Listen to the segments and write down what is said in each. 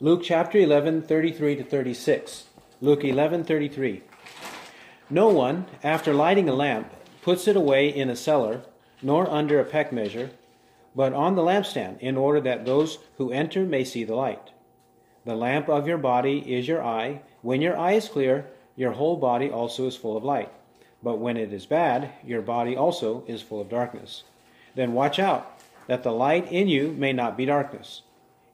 Luke chapter 11, 33 to 36. Luke 11, 33. No one, after lighting a lamp, puts it away in a cellar, nor under a peck measure, but on the lampstand, in order that those who enter may see the light. The lamp of your body is your eye. When your eye is clear, your whole body also is full of light. But when it is bad, your body also is full of darkness. Then watch out, that the light in you may not be darkness.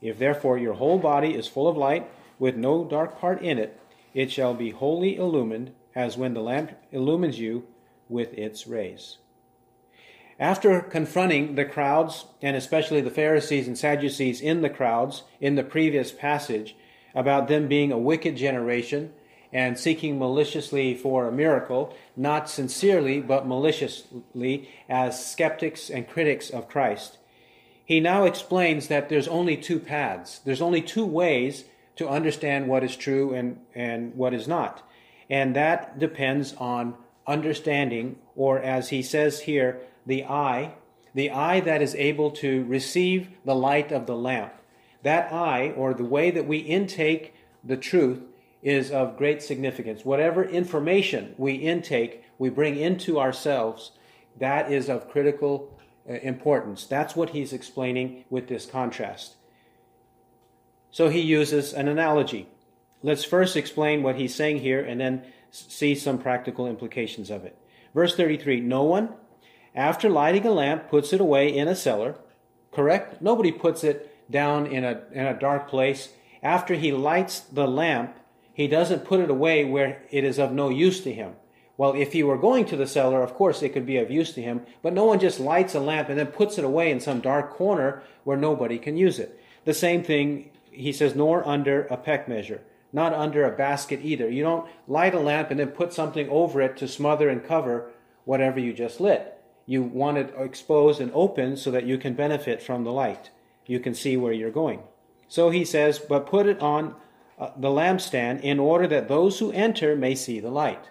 If therefore your whole body is full of light, with no dark part in it, it shall be wholly illumined, as when the lamp illumines you with its rays. After confronting the crowds, and especially the Pharisees and Sadducees in the crowds in the previous passage, about them being a wicked generation and seeking maliciously for a miracle, not sincerely but maliciously as skeptics and critics of Christ, he now explains that there's only two paths. There's only two ways to understand what is true and, and what is not. And that depends on understanding, or as he says here, the eye, the eye that is able to receive the light of the lamp. That eye, or the way that we intake the truth, is of great significance. Whatever information we intake, we bring into ourselves, that is of critical Uh, importance. That's what he's explaining with this contrast. So he uses an analogy. Let's first explain what he's saying here and then see some practical implications of it. Verse 33 No one, after lighting a lamp, puts it away in a cellar. Correct? Nobody puts it down in a, in a dark place. After he lights the lamp, he doesn't put it away where it is of no use to him. Well, if he were going to the cellar, of course it could be of use to him, but no one just lights a lamp and then puts it away in some dark corner where nobody can use it. The same thing, he says, nor under a peck measure not under a basket either. You don't light a lamp and then put something over it to smother and cover whatever you just lit. You want it exposed and open so that you can benefit from the light. You can see where you're going. So he says, but put it on uh, the lampstand in order that those who enter may see the light.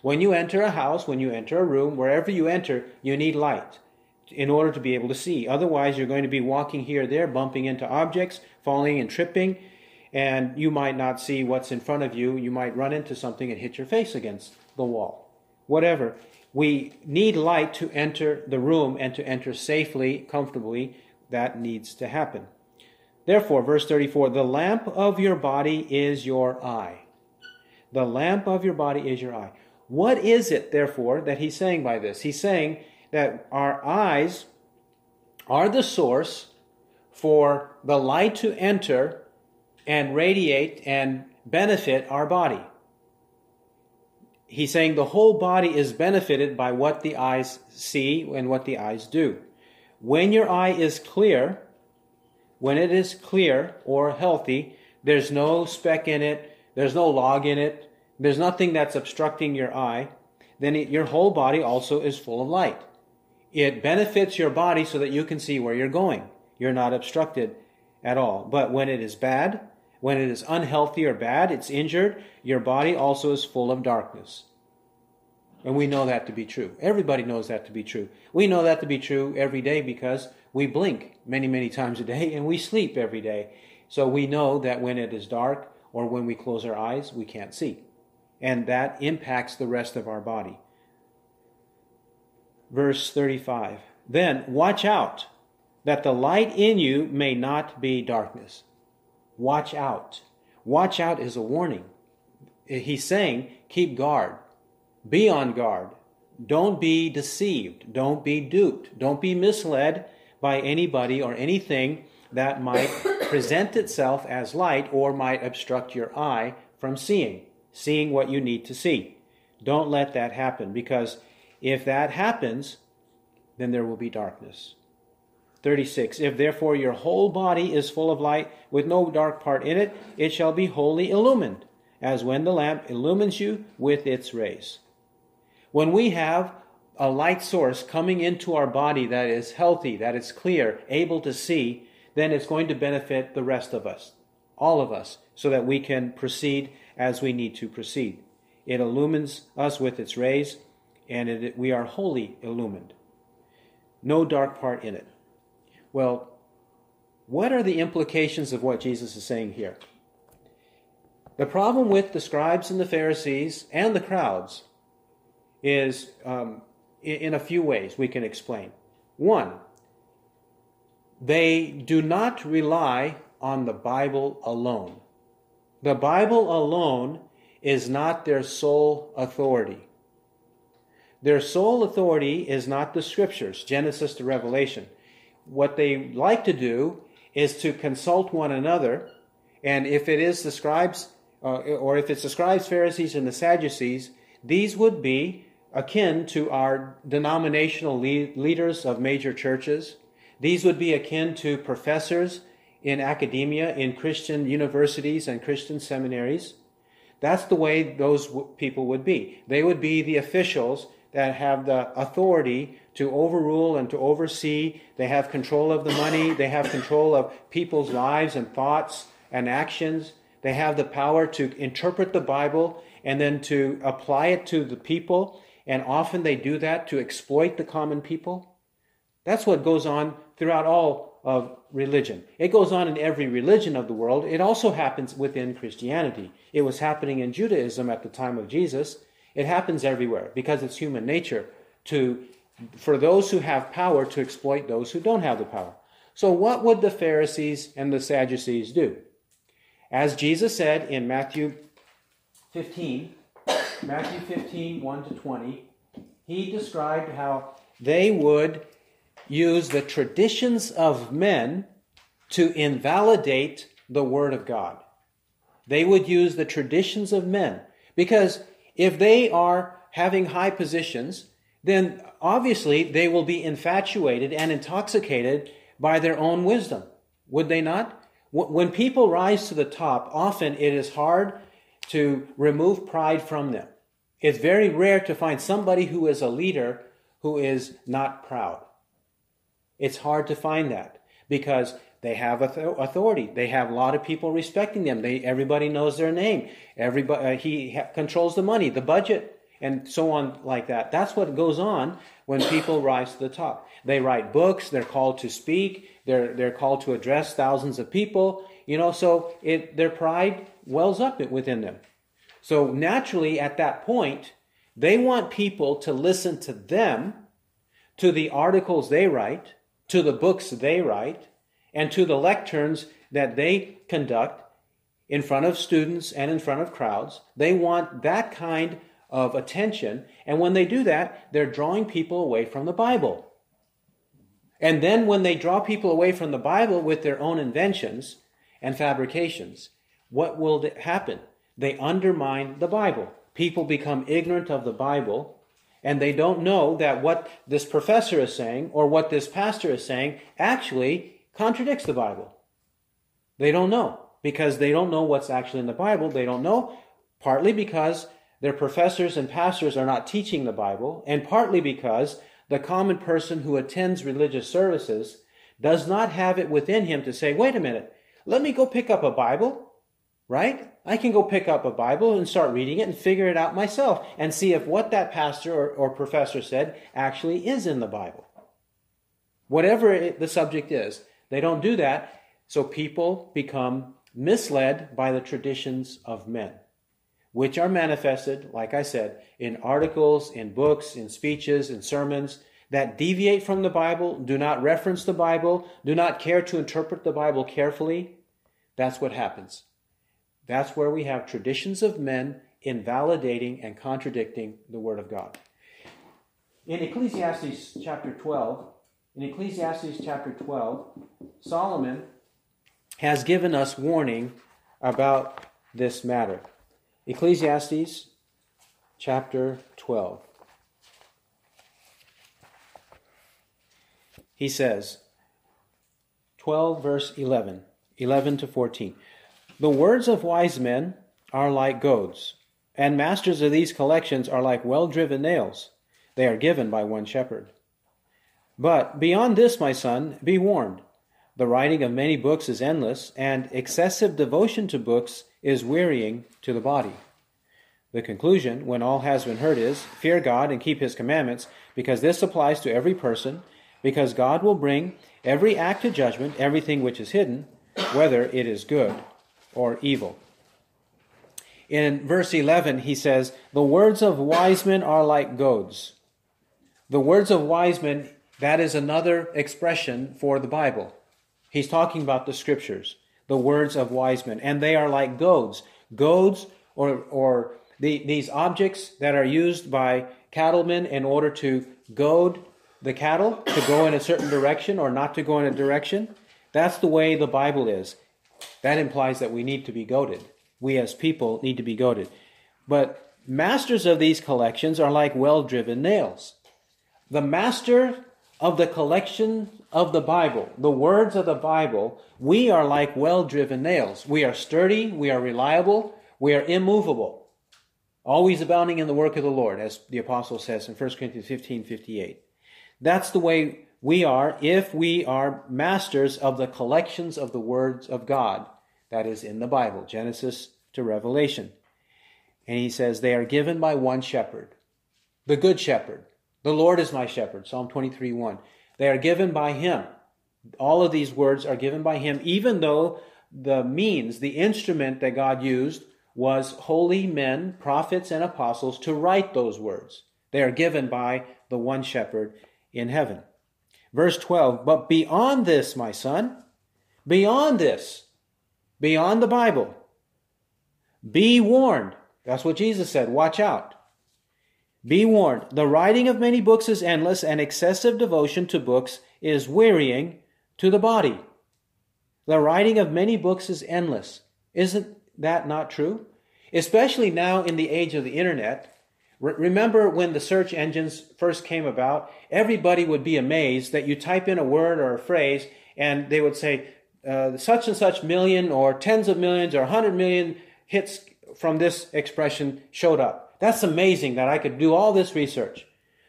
When you enter a house, when you enter a room, wherever you enter, you need light in order to be able to see. Otherwise, you're going to be walking here there, bumping into objects, falling and tripping, and you might not see what's in front of you. You might run into something and hit your face against the wall. Whatever. We need light to enter the room and to enter safely, comfortably. That needs to happen. Therefore, verse 34 the lamp of your body is your eye. The lamp of your body is your eye. What is it, therefore, that he's saying by this? He's saying that our eyes are the source for the light to enter and radiate and benefit our body. He's saying the whole body is benefited by what the eyes see and what the eyes do. When your eye is clear, when it is clear or healthy, there's no speck in it, there's no log in it, there's nothing that's obstructing your eye, then it, your whole body also is full of light. It benefits your body so that you can see where you're going. You're not obstructed at all. But when it is bad, when it is unhealthy or bad, it's injured, your body also is full of darkness. And we know that to be true. Everybody knows that to be true. We know that to be true every day because we blink many, many times a day and we sleep every day. So we know that when it is dark or when we close our eyes, we can't see. And that impacts the rest of our body. Verse 35 Then watch out that the light in you may not be darkness. Watch out. Watch out is a warning. He's saying, keep guard. Be on guard. Don't be deceived. Don't be duped. Don't be misled by anybody or anything that might present itself as light or might obstruct your eye from seeing, seeing what you need to see. Don't let that happen because if that happens, then there will be darkness. 36 If therefore your whole body is full of light, with no dark part in it, it shall be wholly illumined, as when the lamp illumines you with its rays. When we have a light source coming into our body that is healthy, that is clear, able to see, then it's going to benefit the rest of us, all of us, so that we can proceed as we need to proceed. It illumines us with its rays, and it, we are wholly illumined. No dark part in it. Well, what are the implications of what Jesus is saying here? The problem with the scribes and the Pharisees and the crowds is um, in a few ways we can explain. One, they do not rely on the Bible alone. The Bible alone is not their sole authority. Their sole authority is not the scriptures, Genesis to Revelation. What they like to do is to consult one another, and if it is the scribes, uh, or if it's the scribes, Pharisees, and the Sadducees, these would be akin to our denominational leaders of major churches. These would be akin to professors in academia, in Christian universities and Christian seminaries. That's the way those people would be. They would be the officials that have the authority to overrule and to oversee. They have control of the money. They have control of people's lives and thoughts and actions. They have the power to interpret the Bible and then to apply it to the people. And often they do that to exploit the common people. That's what goes on throughout all of religion. It goes on in every religion of the world. It also happens within Christianity. It was happening in Judaism at the time of Jesus. It happens everywhere because it's human nature to for those who have power to exploit those who don't have the power. So what would the Pharisees and the Sadducees do? As Jesus said in Matthew 15, Matthew 15, 1 to 20, he described how they would use the traditions of men to invalidate the Word of God. They would use the traditions of men. Because if they are having high positions, then obviously they will be infatuated and intoxicated by their own wisdom. Would they not? When people rise to the top, often it is hard to remove pride from them. It's very rare to find somebody who is a leader who is not proud. It's hard to find that because they have authority. They have a lot of people respecting them. They, everybody knows their name. Everybody, uh, he ha- controls the money, the budget, and so on like that. That's what goes on when people rise to the top. They write books. They're called to speak. They're, they're called to address thousands of people. You know, so it, their pride wells up within them. So naturally, at that point, they want people to listen to them, to the articles they write, to the books they write, and to the lecterns that they conduct in front of students and in front of crowds. They want that kind of attention. And when they do that, they're drawing people away from the Bible. And then when they draw people away from the Bible with their own inventions and fabrications, what will happen? They undermine the Bible. People become ignorant of the Bible and they don't know that what this professor is saying or what this pastor is saying actually contradicts the Bible. They don't know because they don't know what's actually in the Bible. They don't know partly because their professors and pastors are not teaching the Bible, and partly because the common person who attends religious services does not have it within him to say, wait a minute, let me go pick up a Bible, right? I can go pick up a Bible and start reading it and figure it out myself and see if what that pastor or, or professor said actually is in the Bible. Whatever it, the subject is, they don't do that, so people become misled by the traditions of men, which are manifested, like I said, in articles, in books, in speeches, in sermons that deviate from the Bible, do not reference the Bible, do not care to interpret the Bible carefully. That's what happens. That's where we have traditions of men invalidating and contradicting the Word of God. In Ecclesiastes chapter 12, in Ecclesiastes chapter 12, Solomon has given us warning about this matter. Ecclesiastes chapter 12. He says, 12 verse 11, 11 to 14. The words of wise men are like goads, and masters of these collections are like well driven nails. They are given by one shepherd. But beyond this, my son, be warned. The writing of many books is endless, and excessive devotion to books is wearying to the body. The conclusion, when all has been heard, is fear God and keep his commandments, because this applies to every person, because God will bring every act to judgment, everything which is hidden, whether it is good or evil. In verse 11, he says, The words of wise men are like goads. The words of wise men, that is another expression for the Bible. He's talking about the scriptures, the words of wise men, and they are like goads. Goads, or, or the, these objects that are used by cattlemen in order to goad the cattle to go in a certain direction or not to go in a direction. That's the way the Bible is. That implies that we need to be goaded. We as people need to be goaded. But masters of these collections are like well driven nails. The master of the collection of the Bible, the words of the Bible, we are like well driven nails. We are sturdy, we are reliable, we are immovable, always abounding in the work of the Lord, as the apostle says in 1 Corinthians 15 58. That's the way we are if we are masters of the collections of the words of God that is in the Bible, Genesis to Revelation. And he says, they are given by one shepherd, the good shepherd. The Lord is my shepherd, Psalm 23 1. They are given by him. All of these words are given by him, even though the means, the instrument that God used was holy men, prophets, and apostles to write those words. They are given by the one shepherd in heaven. Verse 12, but beyond this, my son, beyond this, beyond the Bible, be warned. That's what Jesus said. Watch out. Be warned. The writing of many books is endless, and excessive devotion to books is wearying to the body. The writing of many books is endless. Isn't that not true? Especially now in the age of the internet, Re- remember when the search engines first came about, everybody would be amazed that you type in a word or a phrase and they would say, uh, such and such million or tens of millions or 100 million hits from this expression showed up. That's amazing that I could do all this research.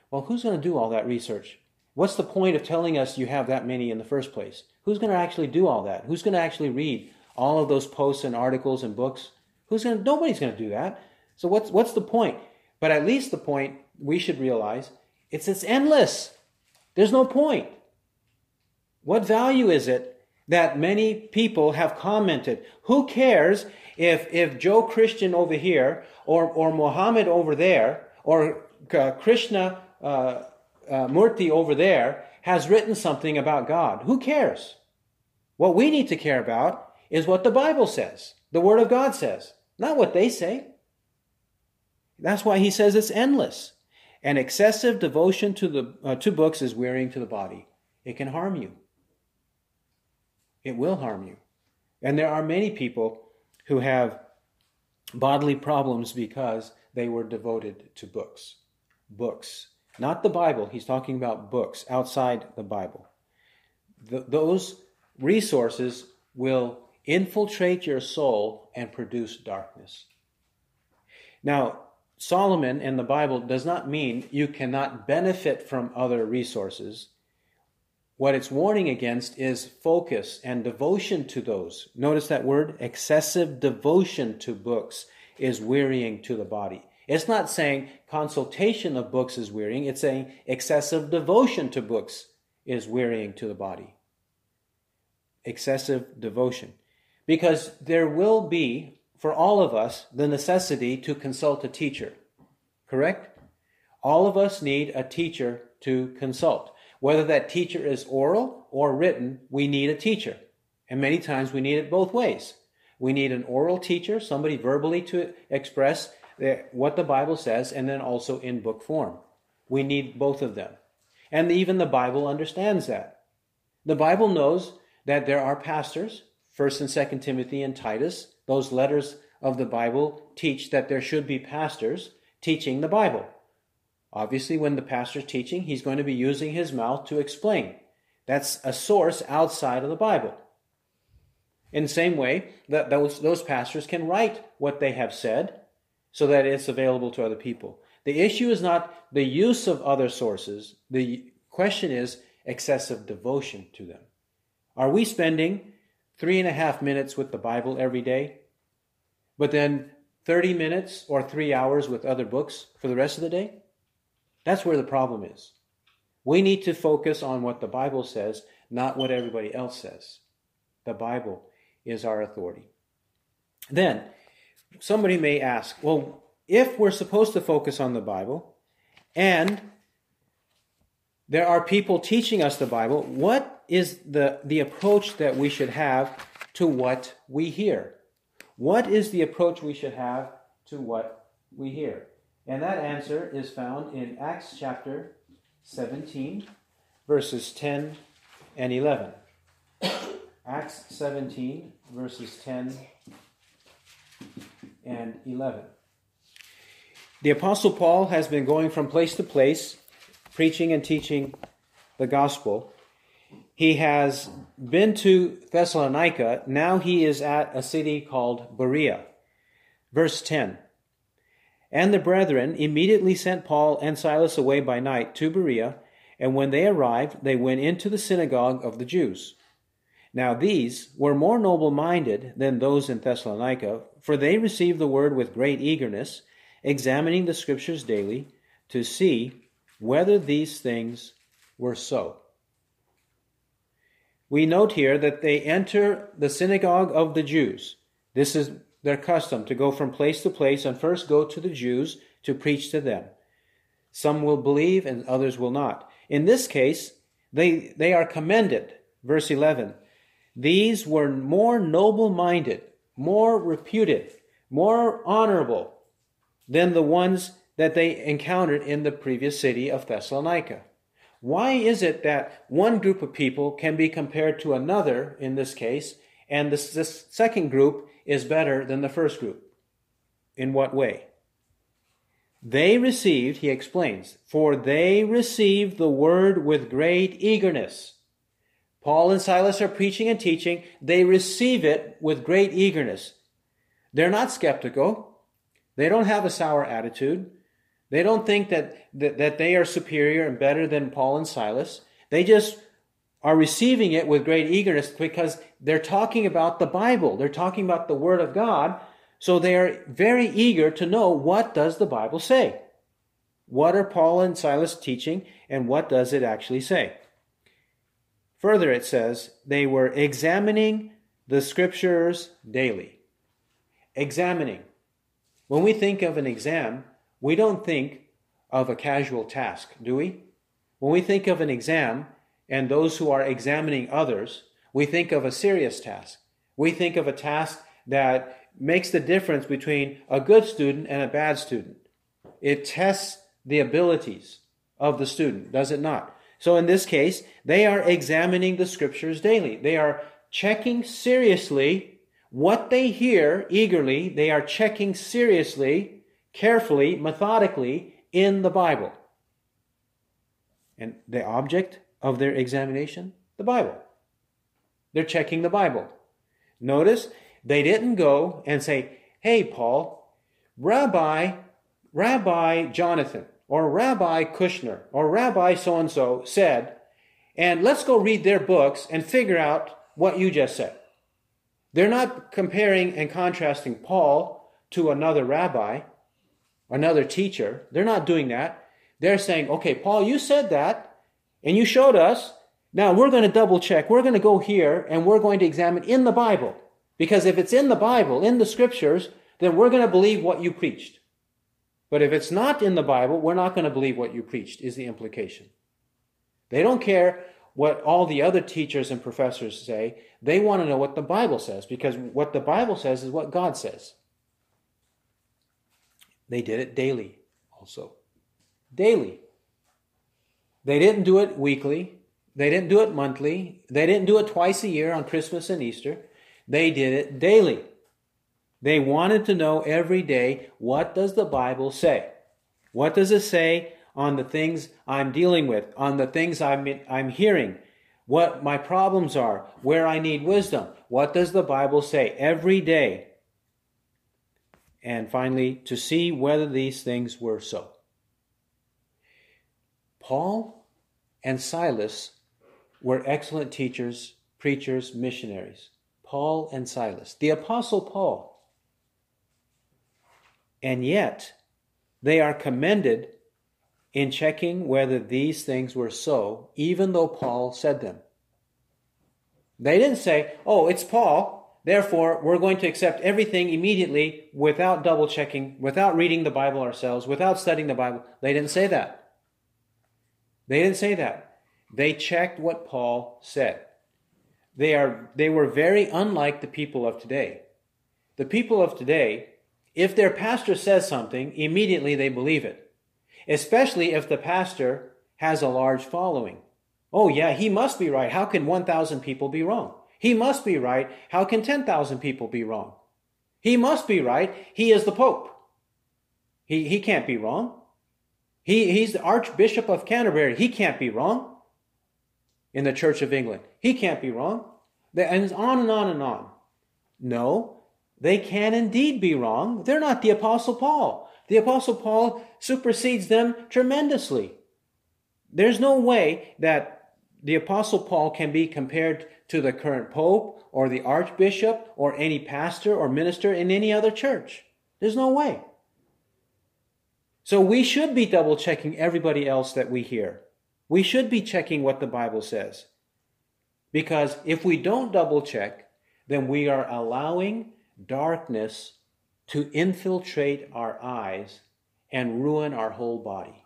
Well, who's going to do all that research? What's the point of telling us you have that many in the first place? Who's going to actually do all that? Who's going to actually read all of those posts and articles and books? Who's going to, nobody's going to do that. So what's, what's the point? But at least the point we should realize it's it's endless. There's no point. What value is it that many people have commented? Who cares if if Joe Christian over here or or Mohammed over there or uh, Krishna uh, uh, Murthy over there has written something about God? Who cares? What we need to care about is what the Bible says, the Word of God says, not what they say. That's why he says it's endless. And excessive devotion to the uh, to books is wearying to the body. It can harm you. It will harm you. And there are many people who have bodily problems because they were devoted to books. Books. Not the Bible. He's talking about books outside the Bible. The, those resources will infiltrate your soul and produce darkness. Now, Solomon in the Bible does not mean you cannot benefit from other resources. What it's warning against is focus and devotion to those. Notice that word excessive devotion to books is wearying to the body. It's not saying consultation of books is wearying, it's saying excessive devotion to books is wearying to the body. Excessive devotion. Because there will be for all of us the necessity to consult a teacher. Correct? All of us need a teacher to consult. Whether that teacher is oral or written, we need a teacher. And many times we need it both ways. We need an oral teacher, somebody verbally to express what the Bible says, and then also in book form. We need both of them. And even the Bible understands that. The Bible knows that there are pastors, 1st and 2nd Timothy and Titus, those letters of the Bible teach that there should be pastors teaching the Bible. Obviously, when the pastor's teaching, he's going to be using his mouth to explain. That's a source outside of the Bible. In the same way, that those, those pastors can write what they have said so that it's available to other people. The issue is not the use of other sources. The question is excessive devotion to them. Are we spending three and a half minutes with the Bible every day, but then 30 minutes or three hours with other books for the rest of the day? That's where the problem is. We need to focus on what the Bible says, not what everybody else says. The Bible is our authority. Then, somebody may ask, well, if we're supposed to focus on the Bible and there are people teaching us the Bible, what is the, the approach that we should have to what we hear? What is the approach we should have to what we hear? And that answer is found in Acts chapter 17, verses 10 and 11. Acts 17, verses 10 and 11. The Apostle Paul has been going from place to place, preaching and teaching the gospel. He has been to Thessalonica. Now he is at a city called Berea. Verse 10 And the brethren immediately sent Paul and Silas away by night to Berea, and when they arrived, they went into the synagogue of the Jews. Now these were more noble minded than those in Thessalonica, for they received the word with great eagerness, examining the scriptures daily to see whether these things were so. We note here that they enter the synagogue of the Jews. This is their custom to go from place to place and first go to the Jews to preach to them. Some will believe and others will not. In this case, they, they are commended. Verse 11 these were more noble minded, more reputed, more honorable than the ones that they encountered in the previous city of Thessalonica. Why is it that one group of people can be compared to another in this case, and this, this second group is better than the first group? In what way? They received, he explains, for they received the word with great eagerness. Paul and Silas are preaching and teaching. They receive it with great eagerness. They're not skeptical. They don't have a sour attitude. They don't think that, that, that they are superior and better than Paul and Silas. They just are receiving it with great eagerness because they're talking about the Bible. They're talking about the Word of God. So they are very eager to know what does the Bible say? What are Paul and Silas teaching and what does it actually say? Further, it says, they were examining the scriptures daily. Examining. When we think of an exam, we don't think of a casual task, do we? When we think of an exam and those who are examining others, we think of a serious task. We think of a task that makes the difference between a good student and a bad student. It tests the abilities of the student, does it not? So in this case, they are examining the scriptures daily. They are checking seriously what they hear eagerly. They are checking seriously, carefully, methodically in the Bible. And the object of their examination? The Bible. They're checking the Bible. Notice they didn't go and say, Hey, Paul, Rabbi, Rabbi Jonathan, or Rabbi Kushner or Rabbi so and so said, and let's go read their books and figure out what you just said. They're not comparing and contrasting Paul to another rabbi, another teacher. They're not doing that. They're saying, okay, Paul, you said that and you showed us. Now we're going to double check. We're going to go here and we're going to examine in the Bible. Because if it's in the Bible, in the scriptures, then we're going to believe what you preached. But if it's not in the Bible, we're not going to believe what you preached, is the implication. They don't care what all the other teachers and professors say. They want to know what the Bible says, because what the Bible says is what God says. They did it daily also. Daily. They didn't do it weekly. They didn't do it monthly. They didn't do it twice a year on Christmas and Easter. They did it daily. They wanted to know every day, what does the Bible say? What does it say on the things I'm dealing with, on the things I'm, I'm hearing, what my problems are, where I need wisdom? What does the Bible say every day? And finally, to see whether these things were so. Paul and Silas were excellent teachers, preachers, missionaries. Paul and Silas. The Apostle Paul and yet, they are commended in checking whether these things were so, even though Paul said them. They didn't say, oh, it's Paul, therefore we're going to accept everything immediately without double checking, without reading the Bible ourselves, without studying the Bible. They didn't say that. They didn't say that. They checked what Paul said. They, are, they were very unlike the people of today. The people of today, if their pastor says something, immediately they believe it, especially if the pastor has a large following. Oh, yeah, he must be right. How can 1,000 people be wrong? He must be right. How can 10,000 people be wrong? He must be right. He is the Pope. He, he can't be wrong. He, he's the Archbishop of Canterbury. He can't be wrong in the Church of England. He can't be wrong. And on and on and on. No, they can indeed be wrong. They're not the Apostle Paul. The Apostle Paul supersedes them tremendously. There's no way that the Apostle Paul can be compared to the current Pope or the Archbishop or any pastor or minister in any other church. There's no way. So we should be double checking everybody else that we hear. We should be checking what the Bible says. Because if we don't double check, then we are allowing darkness to infiltrate our eyes and ruin our whole body.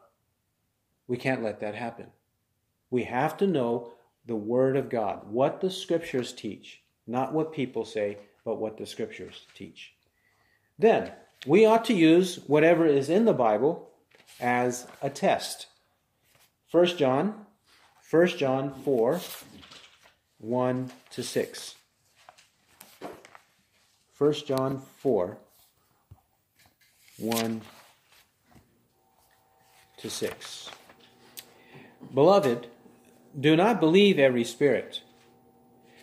We can't let that happen. We have to know the Word of God, what the Scriptures teach, not what people say, but what the Scriptures teach. Then, we ought to use whatever is in the Bible as a test. 1 John, 1 John 4, 1 to 6. 1 John 4, 1 to 6. Beloved, do not believe every spirit,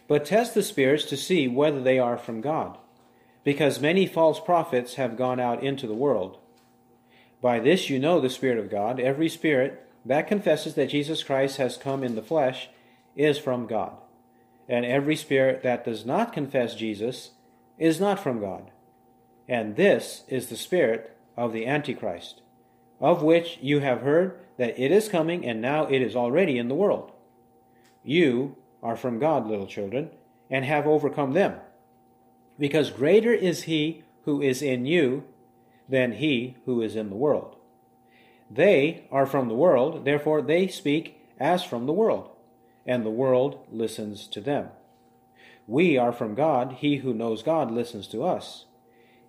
but test the spirits to see whether they are from God, because many false prophets have gone out into the world. By this you know the Spirit of God. Every spirit that confesses that Jesus Christ has come in the flesh is from God. And every spirit that does not confess Jesus is not from God. And this is the spirit of the Antichrist, of which you have heard that it is coming, and now it is already in the world. You are from God, little children, and have overcome them, because greater is he who is in you than he who is in the world. They are from the world, therefore they speak as from the world, and the world listens to them. We are from God. He who knows God listens to us.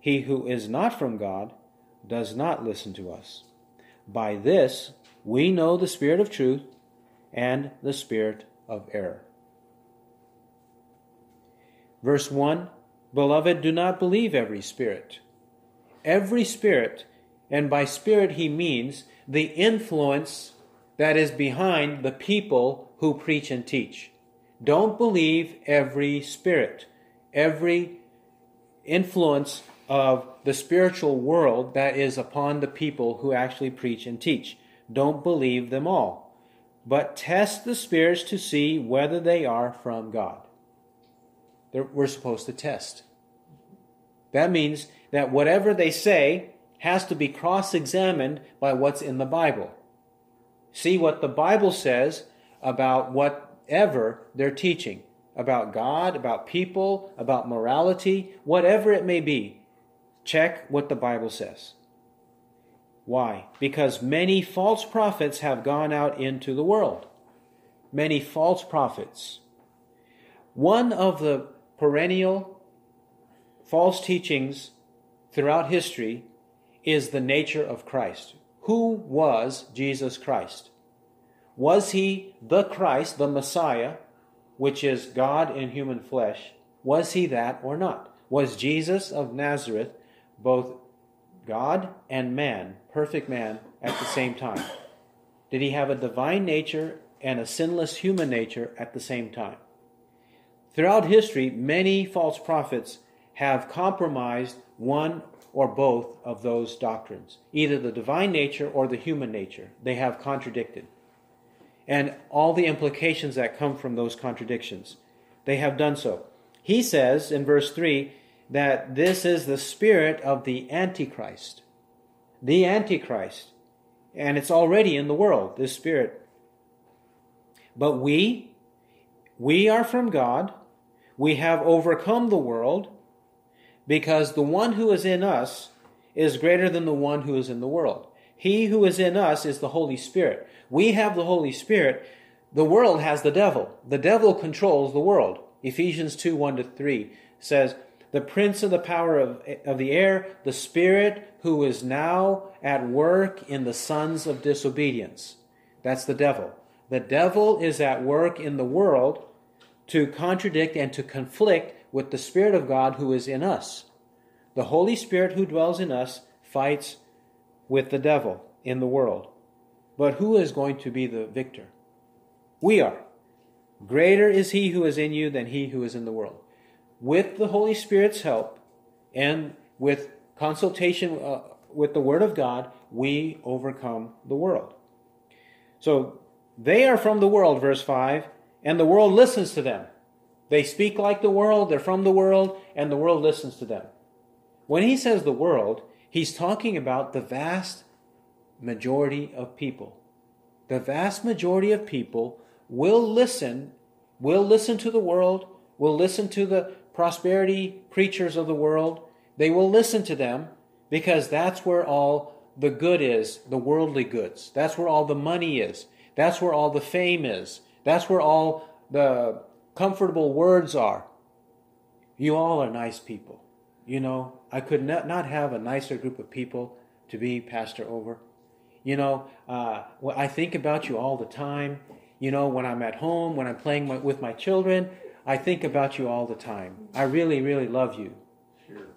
He who is not from God does not listen to us. By this we know the spirit of truth and the spirit of error. Verse 1 Beloved, do not believe every spirit. Every spirit, and by spirit he means the influence that is behind the people who preach and teach. Don't believe every spirit, every influence of the spiritual world that is upon the people who actually preach and teach. Don't believe them all, but test the spirits to see whether they are from God. we're supposed to test. That means that whatever they say has to be cross examined by what's in the Bible. See what the Bible says about whatever they're teaching about God, about people, about morality, whatever it may be. Check what the Bible says. Why? Because many false prophets have gone out into the world. Many false prophets. One of the perennial false teachings throughout history is the nature of Christ. Who was Jesus Christ? Was he the Christ, the Messiah, which is God in human flesh? Was he that or not? Was Jesus of Nazareth both God and man, perfect man, at the same time? Did he have a divine nature and a sinless human nature at the same time? Throughout history, many false prophets have compromised one or both of those doctrines, either the divine nature or the human nature. They have contradicted and all the implications that come from those contradictions. They have done so. He says in verse 3 that this is the spirit of the Antichrist. The Antichrist. And it's already in the world, this spirit. But we, we are from God. we have overcome the world because the one who is in us is greater than the one who is in the world. He who is in us is the Holy Spirit. We have the Holy Spirit. The world has the devil. The devil controls the world. Ephesians 2 1 to 3 says, The prince of the power of, of the air, the spirit who is now at work in the sons of disobedience. That's the devil. The devil is at work in the world to contradict and to conflict with the Spirit of God who is in us. The Holy Spirit who dwells in us fights with the devil in the world. But who is going to be the victor? We are. Greater is he who is in you than he who is in the world. With the Holy Spirit's help and with consultation uh, with the Word of God, we overcome the world. So they are from the world, verse 5, and the world listens to them. They speak like the world, they're from the world, and the world listens to them. When he says the world, he's talking about the vast majority of people. The vast majority of people will listen, will listen to the world, will listen to the prosperity preachers of the world. They will listen to them because that's where all the good is, the worldly goods. That's where all the money is. That's where all the fame is. That's where all the comfortable words are. You all are nice people. You know, I could not, not have a nicer group of people to be pastor over. You know, uh, I think about you all the time. You know, when I'm at home, when I'm playing my, with my children, I think about you all the time. I really, really love you.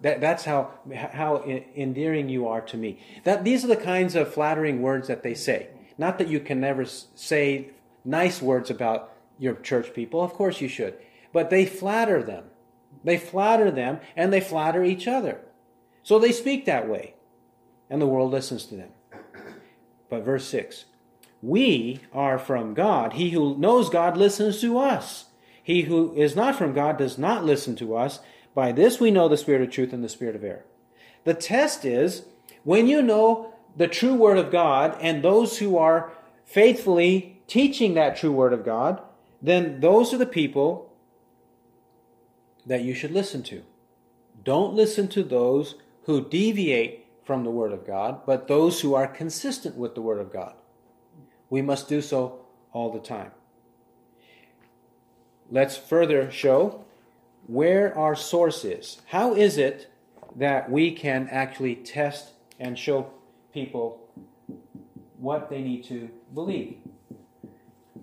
That, that's how, how endearing you are to me. That, these are the kinds of flattering words that they say. Not that you can never say nice words about your church people. Of course you should. But they flatter them. They flatter them and they flatter each other. So they speak that way. And the world listens to them. But verse 6 We are from God. He who knows God listens to us. He who is not from God does not listen to us. By this we know the spirit of truth and the spirit of error. The test is when you know the true word of God and those who are faithfully teaching that true word of God, then those are the people that you should listen to. Don't listen to those who deviate from the Word of God, but those who are consistent with the Word of God. We must do so all the time. Let's further show where our source is. How is it that we can actually test and show people what they need to believe?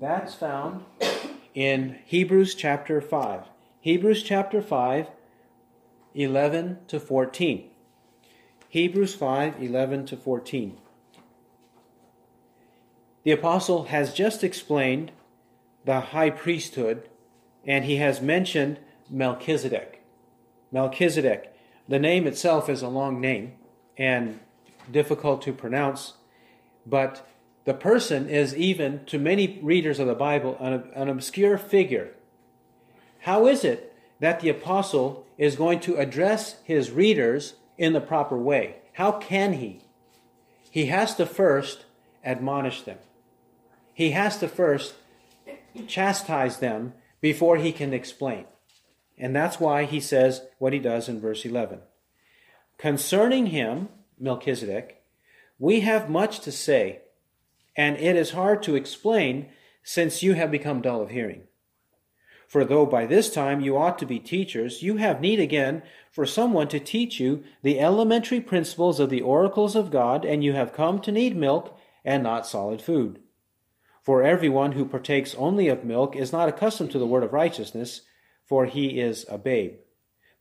That's found in Hebrews chapter 5. Hebrews chapter 5, 11 to 14. Hebrews 5, 11 to 14. The apostle has just explained the high priesthood, and he has mentioned Melchizedek. Melchizedek. The name itself is a long name and difficult to pronounce, but the person is even, to many readers of the Bible, an, an obscure figure. How is it that the apostle is going to address his readers in the proper way? How can he? He has to first admonish them. He has to first chastise them before he can explain. And that's why he says what he does in verse 11. Concerning him, Melchizedek, we have much to say and it is hard to explain since you have become dull of hearing. For though by this time you ought to be teachers, you have need again for someone to teach you the elementary principles of the oracles of God, and you have come to need milk and not solid food. For everyone who partakes only of milk is not accustomed to the word of righteousness, for he is a babe.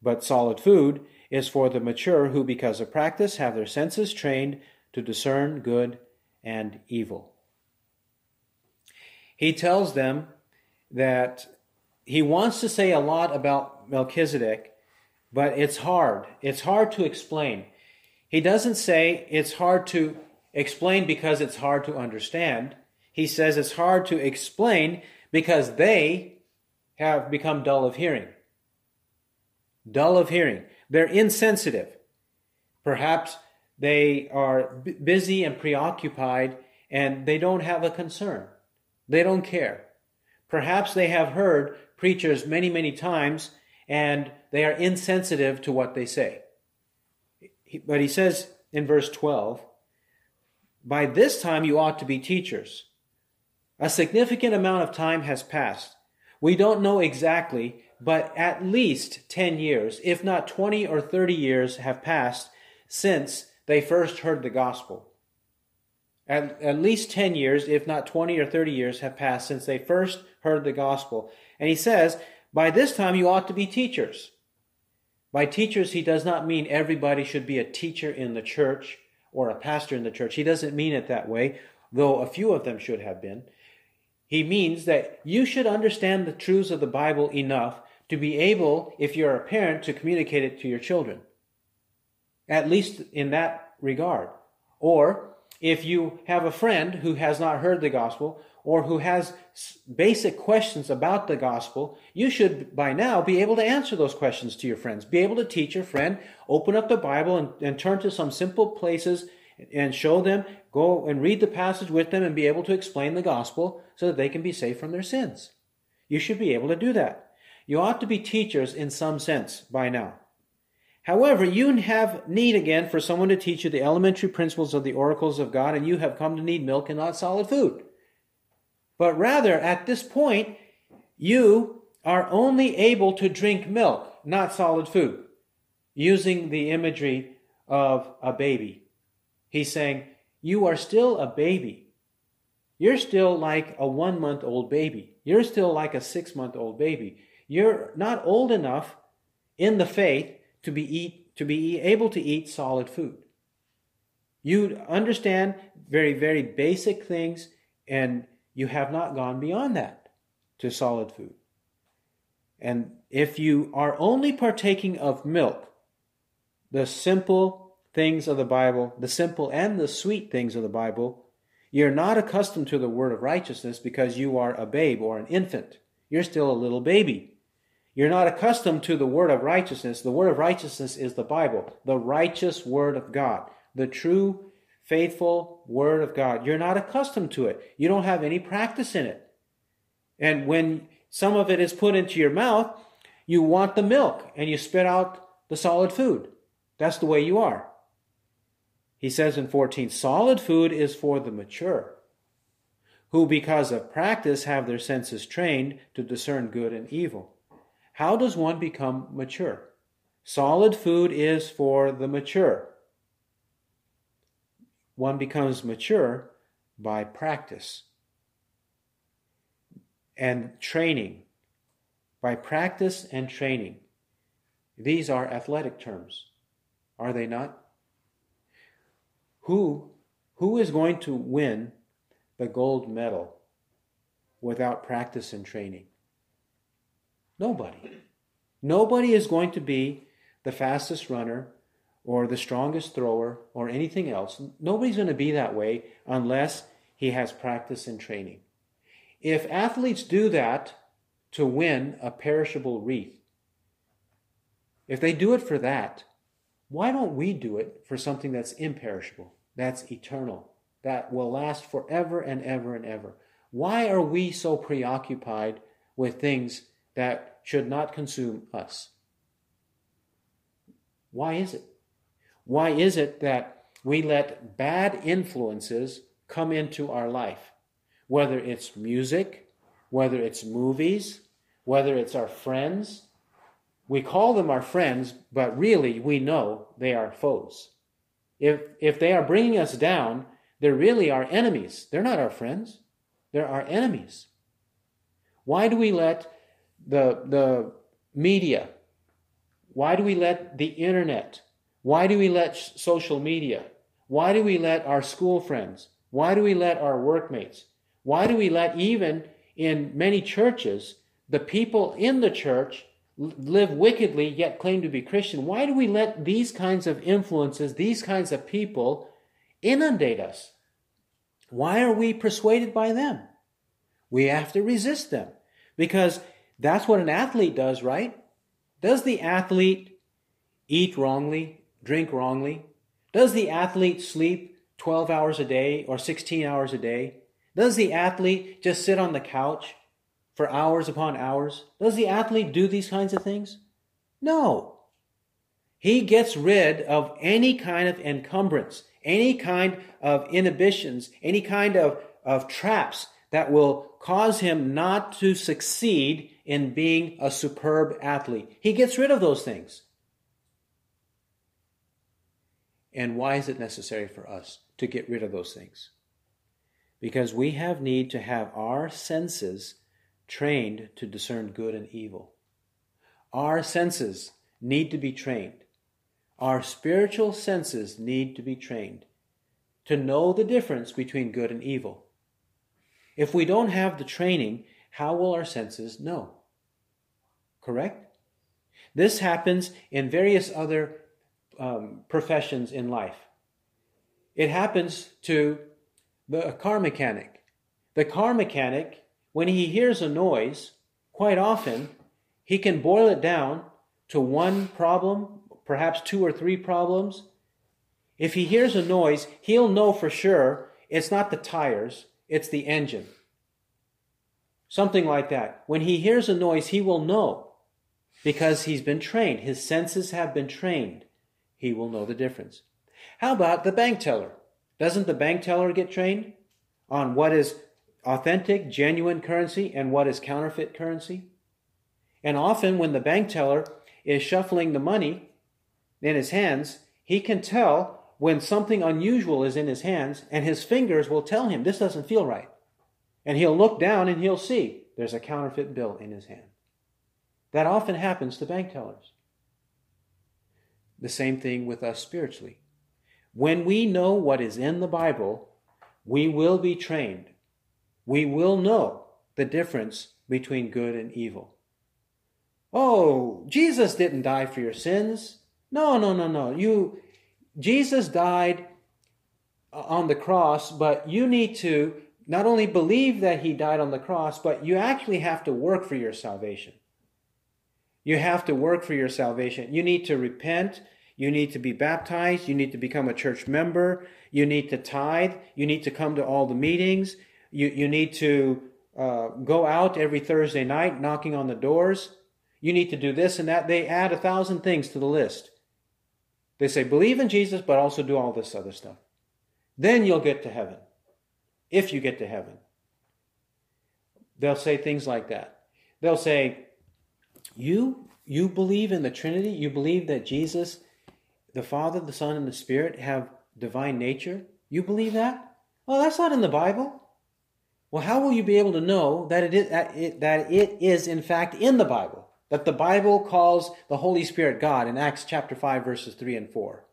But solid food is for the mature who, because of practice, have their senses trained to discern good and evil. He tells them that he wants to say a lot about Melchizedek, but it's hard. It's hard to explain. He doesn't say it's hard to explain because it's hard to understand. He says it's hard to explain because they have become dull of hearing. Dull of hearing. They're insensitive. Perhaps they are b- busy and preoccupied and they don't have a concern. They don't care. Perhaps they have heard preachers many, many times and they are insensitive to what they say. But he says in verse 12, By this time you ought to be teachers. A significant amount of time has passed. We don't know exactly, but at least 10 years, if not 20 or 30 years, have passed since they first heard the gospel. At, at least 10 years, if not 20 or 30 years, have passed since they first heard the gospel. And he says, By this time you ought to be teachers. By teachers, he does not mean everybody should be a teacher in the church or a pastor in the church. He doesn't mean it that way, though a few of them should have been. He means that you should understand the truths of the Bible enough to be able, if you're a parent, to communicate it to your children. At least in that regard. Or if you have a friend who has not heard the gospel, or who has basic questions about the gospel, you should by now be able to answer those questions to your friends. Be able to teach your friend, open up the Bible and, and turn to some simple places and show them, go and read the passage with them and be able to explain the gospel so that they can be saved from their sins. You should be able to do that. You ought to be teachers in some sense by now. However, you have need again for someone to teach you the elementary principles of the oracles of God, and you have come to need milk and not solid food. But rather, at this point, you are only able to drink milk, not solid food, using the imagery of a baby. He's saying, You are still a baby. You're still like a one month old baby. You're still like a six month old baby. You're not old enough in the faith to be eat to be able to eat solid food. You understand very, very basic things and you have not gone beyond that to solid food. And if you are only partaking of milk, the simple things of the Bible, the simple and the sweet things of the Bible, you're not accustomed to the word of righteousness because you are a babe or an infant. You're still a little baby. You're not accustomed to the word of righteousness. The word of righteousness is the Bible, the righteous word of God, the true faithful word of God. You're not accustomed to it. You don't have any practice in it. And when some of it is put into your mouth, you want the milk and you spit out the solid food. That's the way you are. He says in 14, solid food is for the mature, who because of practice have their senses trained to discern good and evil. How does one become mature? Solid food is for the mature one becomes mature by practice and training. By practice and training. These are athletic terms, are they not? Who, who is going to win the gold medal without practice and training? Nobody. Nobody is going to be the fastest runner or the strongest thrower or anything else. Nobody's going to be that way unless he has practice and training. If athletes do that to win a perishable wreath, if they do it for that, why don't we do it for something that's imperishable, that's eternal, that will last forever and ever and ever? Why are we so preoccupied with things that should not consume us? Why is it? Why is it that we let bad influences come into our life? Whether it's music, whether it's movies, whether it's our friends. We call them our friends, but really we know they are foes. If, if they are bringing us down, they're really our enemies. They're not our friends, they're our enemies. Why do we let the, the media, why do we let the internet why do we let social media? Why do we let our school friends? Why do we let our workmates? Why do we let even in many churches, the people in the church live wickedly yet claim to be Christian? Why do we let these kinds of influences, these kinds of people inundate us? Why are we persuaded by them? We have to resist them because that's what an athlete does, right? Does the athlete eat wrongly, drink wrongly? Does the athlete sleep 12 hours a day or 16 hours a day? Does the athlete just sit on the couch for hours upon hours? Does the athlete do these kinds of things? No. He gets rid of any kind of encumbrance, any kind of inhibitions, any kind of, of traps that will cause him not to succeed in being a superb athlete. He gets rid of those things. And why is it necessary for us to get rid of those things? Because we have need to have our senses trained to discern good and evil. Our senses need to be trained. Our spiritual senses need to be trained to know the difference between good and evil. If we don't have the training, how will our senses know? Correct? This happens in various other um, professions in life. It happens to the car mechanic. The car mechanic, when he hears a noise, quite often he can boil it down to one problem perhaps two or three problems. If he hears a noise, he'll know for sure it's not the tires, it's the engine. Something like that. When he hears a noise, he will know because he's been trained. His senses have been trained. He will know the difference. How about the bank teller? Doesn't the bank teller get trained on what is authentic, genuine currency and what is counterfeit currency? And often when the bank teller is shuffling the money, in his hands, he can tell when something unusual is in his hands, and his fingers will tell him this doesn't feel right. And he'll look down and he'll see there's a counterfeit bill in his hand. That often happens to bank tellers. The same thing with us spiritually. When we know what is in the Bible, we will be trained. We will know the difference between good and evil. Oh, Jesus didn't die for your sins. No, no, no, no. You, Jesus died uh, on the cross, but you need to not only believe that he died on the cross, but you actually have to work for your salvation. You have to work for your salvation. You need to repent. You need to be baptized. You need to become a church member. You need to tithe. You need to come to all the meetings. You, you need to uh, go out every Thursday night knocking on the doors. You need to do this and that. They add a thousand things to the list. They say, believe in Jesus, but also do all this other stuff. Then you'll get to heaven. If you get to heaven. They'll say things like that. They'll say, You you believe in the Trinity? You believe that Jesus, the Father, the Son, and the Spirit have divine nature? You believe that? Well, that's not in the Bible. Well, how will you be able to know that it is, that it, that it is in fact in the Bible? that the Bible calls the Holy Spirit God in Acts chapter 5 verses 3 and 4.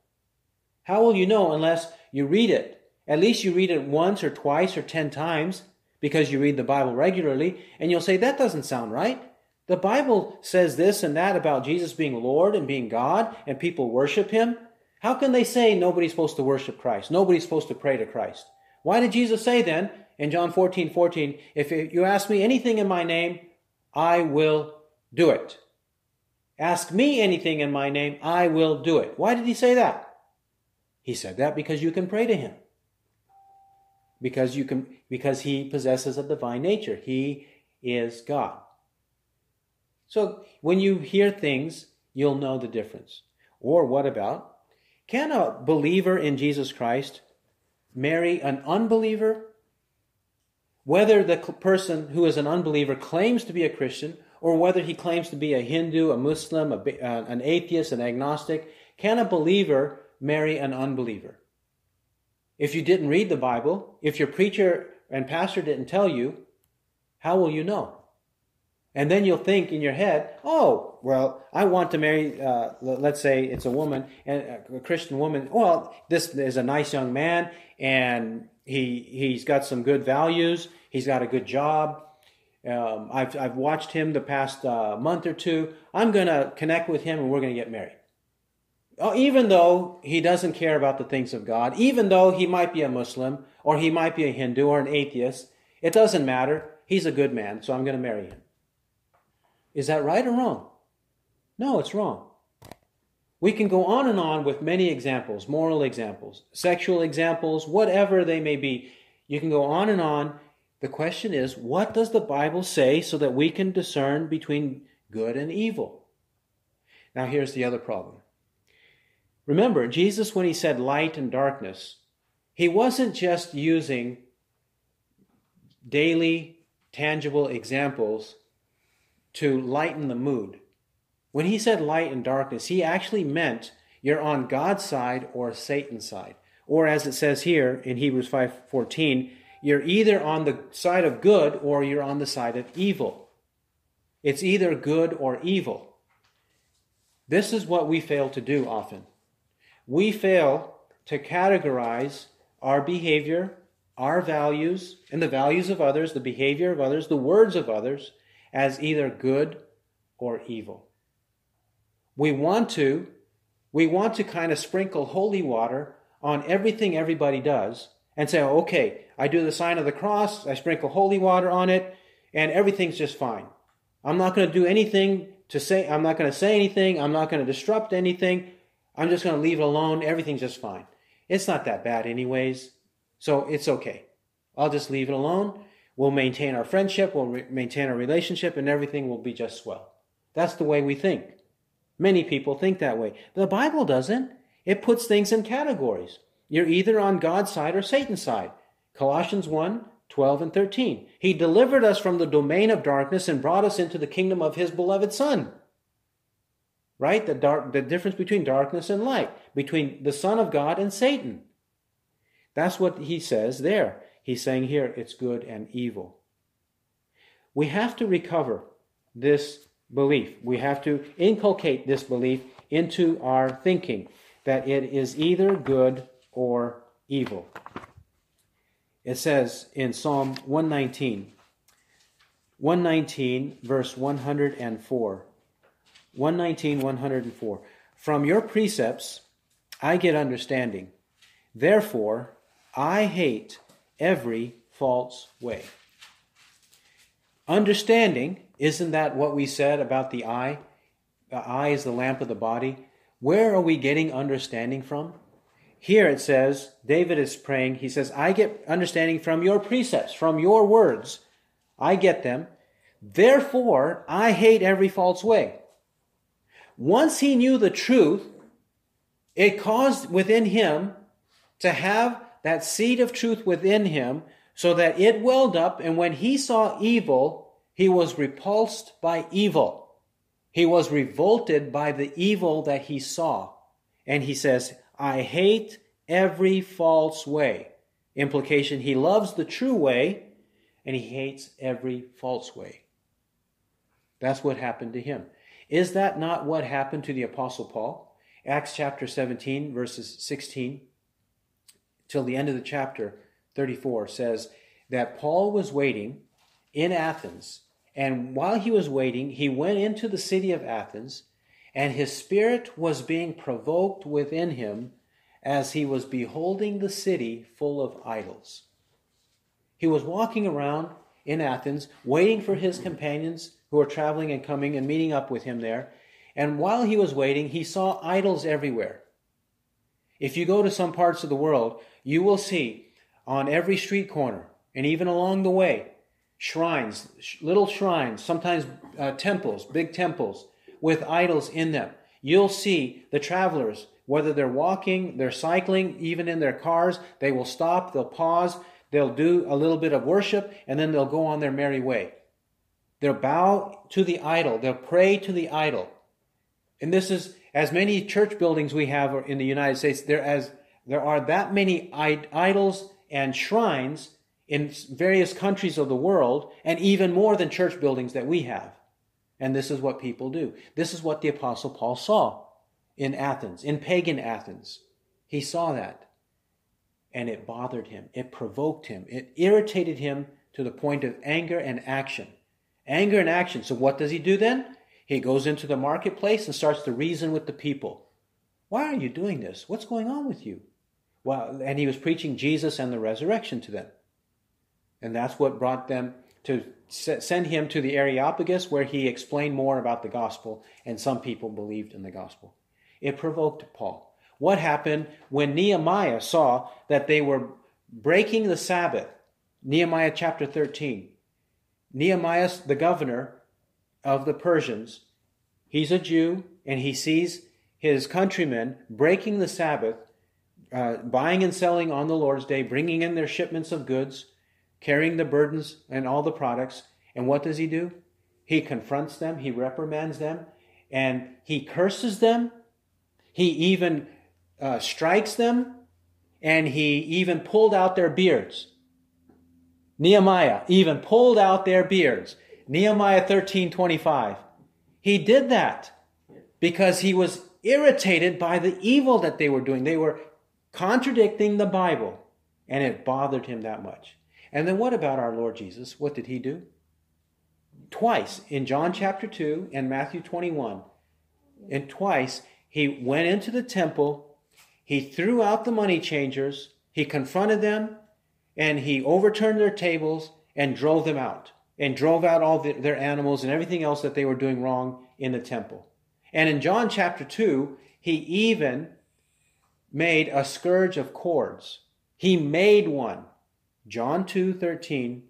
How will you know unless you read it? At least you read it once or twice or 10 times because you read the Bible regularly and you'll say that doesn't sound right. The Bible says this and that about Jesus being Lord and being God and people worship him. How can they say nobody's supposed to worship Christ? Nobody's supposed to pray to Christ. Why did Jesus say then in John 14, 14, if you ask me anything in my name, I will do it. Ask me anything in my name, I will do it. Why did he say that? He said that because you can pray to him. Because you can because he possesses a divine nature. He is God. So when you hear things, you'll know the difference. Or what about can a believer in Jesus Christ marry an unbeliever? Whether the person who is an unbeliever claims to be a Christian or whether he claims to be a Hindu, a Muslim, a, uh, an atheist, an agnostic, can a believer marry an unbeliever? If you didn't read the Bible, if your preacher and pastor didn't tell you, how will you know? And then you'll think in your head, oh, well, I want to marry, uh, let's say it's a woman, and a Christian woman. Well, this is a nice young man, and he he's got some good values. He's got a good job. Um, I've, I've watched him the past uh, month or two. I'm to connect with him and we're to get married. Oh, even though he doesn't care about the things of God, even though he might be a Muslim or he might be a Hindu or an atheist, it doesn't matter. He's a good man, so I'm going to marry him. Is that right or wrong? No, it's wrong. We can go on and on with many examples, moral examples, sexual examples, whatever they may be. You can go on and on the question is, what does the Bible say so that we can discern between good and evil? Now, here's the other problem. Remember, Jesus, when he said light and darkness, he wasn't just using daily, tangible examples to lighten the mood. When he said light and darkness, he actually meant you're on God's side or Satan's side. Or as it says here in Hebrews 5:14, you're either on the side of good or you're on the side of evil. It's either good or evil. This is what we fail to do often. We fail to categorize our behavior, our values, and the values of others, the behavior of others, the words of others, as either good or evil. We want to, we want to kind of sprinkle holy water on everything everybody does and say, okay, I do the sign of the cross, I sprinkle holy water on it, and everything's just fine. I'm not going to do anything to say, I'm not going to say anything, I'm not going to disrupt anything, I'm just going to leave it alone, everything's just fine. It's not that bad, anyways, so it's okay. I'll just leave it alone. We'll maintain our friendship, we'll re- maintain our relationship, and everything will be just swell. That's the way we think. Many people think that way. The Bible doesn't. It puts things in categories. You're either on God's side or Satan's side. Colossians 1 12 and 13. He delivered us from the domain of darkness and brought us into the kingdom of his beloved Son. Right? The, dark, the difference between darkness and light, between the Son of God and Satan. That's what he says there. He's saying here it's good and evil. We have to recover this belief. We have to inculcate this belief into our thinking that it is either good or evil. It says in Psalm 119, 119, verse 104. 119, 104. From your precepts I get understanding. Therefore, I hate every false way. Understanding isn't that what we said about the eye? The eye is the lamp of the body. Where are we getting understanding from? Here it says, David is praying, he says, I get understanding from your precepts, from your words. I get them. Therefore, I hate every false way. Once he knew the truth, it caused within him to have that seed of truth within him so that it welled up, and when he saw evil, he was repulsed by evil. He was revolted by the evil that he saw. And he says, I hate every false way. Implication, he loves the true way and he hates every false way. That's what happened to him. Is that not what happened to the Apostle Paul? Acts chapter 17, verses 16 till the end of the chapter 34 says that Paul was waiting in Athens and while he was waiting, he went into the city of Athens, and his spirit was being provoked within him as he was beholding the city full of idols. He was walking around in Athens, waiting for his companions who were traveling and coming and meeting up with him there. And while he was waiting, he saw idols everywhere. If you go to some parts of the world, you will see on every street corner and even along the way shrines, little shrines, sometimes uh, temples, big temples with idols in them. You'll see the travelers, whether they're walking, they're cycling, even in their cars, they will stop, they'll pause, they'll do a little bit of worship, and then they'll go on their merry way. They'll bow to the idol, they'll pray to the idol. And this is, as many church buildings we have in the United States, there, as, there are that many idols and shrines in various countries of the world, and even more than church buildings that we have. And this is what people do. This is what the Apostle Paul saw in Athens, in pagan Athens. He saw that. And it bothered him. It provoked him. It irritated him to the point of anger and action. Anger and action. So what does he do then? He goes into the marketplace and starts to reason with the people. Why are you doing this? What's going on with you? Well, and he was preaching Jesus and the resurrection to them. And that's what brought them to send him to the Areopagus, where he explained more about the gospel, and some people believed in the gospel. It provoked Paul. What happened when Nehemiah saw that they were breaking the Sabbath? Nehemiah chapter 13. Nehemiah, the governor of the Persians, he's a Jew, and he sees his countrymen breaking the Sabbath, uh, buying and selling on the Lord's day, bringing in their shipments of goods, carrying the burdens and all the products. And what does he do? He confronts them, he reprimands them, and he curses them. He even uh, strikes them, and he even pulled out their beards. Nehemiah even pulled out their beards. Nehemiah 13 25. He did that because he was irritated by the evil that they were doing. They were contradicting the Bible, and it bothered him that much. And then what about our Lord Jesus? What did he do? Twice in John chapter 2 and Matthew 21. And twice he went into the temple, he threw out the money changers, he confronted them, and he overturned their tables and drove them out, and drove out all the, their animals and everything else that they were doing wrong in the temple. And in John chapter 2, he even made a scourge of cords. He made one. John 2 13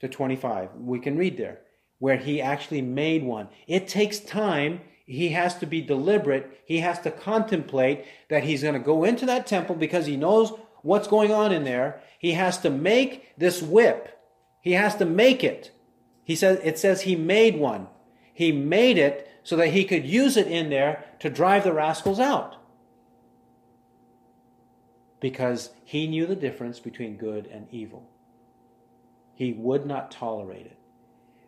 to 25. We can read there where he actually made one. It takes time. He has to be deliberate. He has to contemplate that he's going to go into that temple because he knows what's going on in there. He has to make this whip. He has to make it. He says it says he made one. He made it so that he could use it in there to drive the rascals out. Because he knew the difference between good and evil. He would not tolerate it.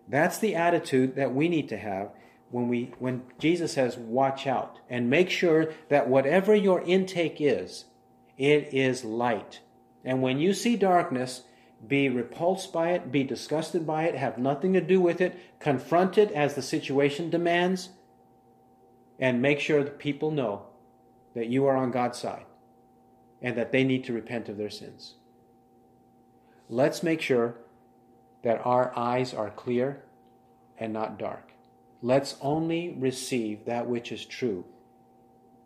That's the attitude that we need to have when we when Jesus says watch out and make sure that whatever your intake is, it is light. And when you see darkness, be repulsed by it, be disgusted by it, have nothing to do with it, confront it as the situation demands, and make sure that people know that you are on God's side and that they need to repent of their sins. Let's make sure that our eyes are clear and not dark. Let's only receive that which is true.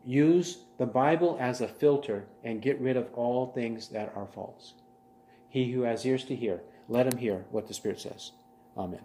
Use the Bible as a filter and get rid of all things that are false. He who has ears to hear, let him hear what the Spirit says. Amen.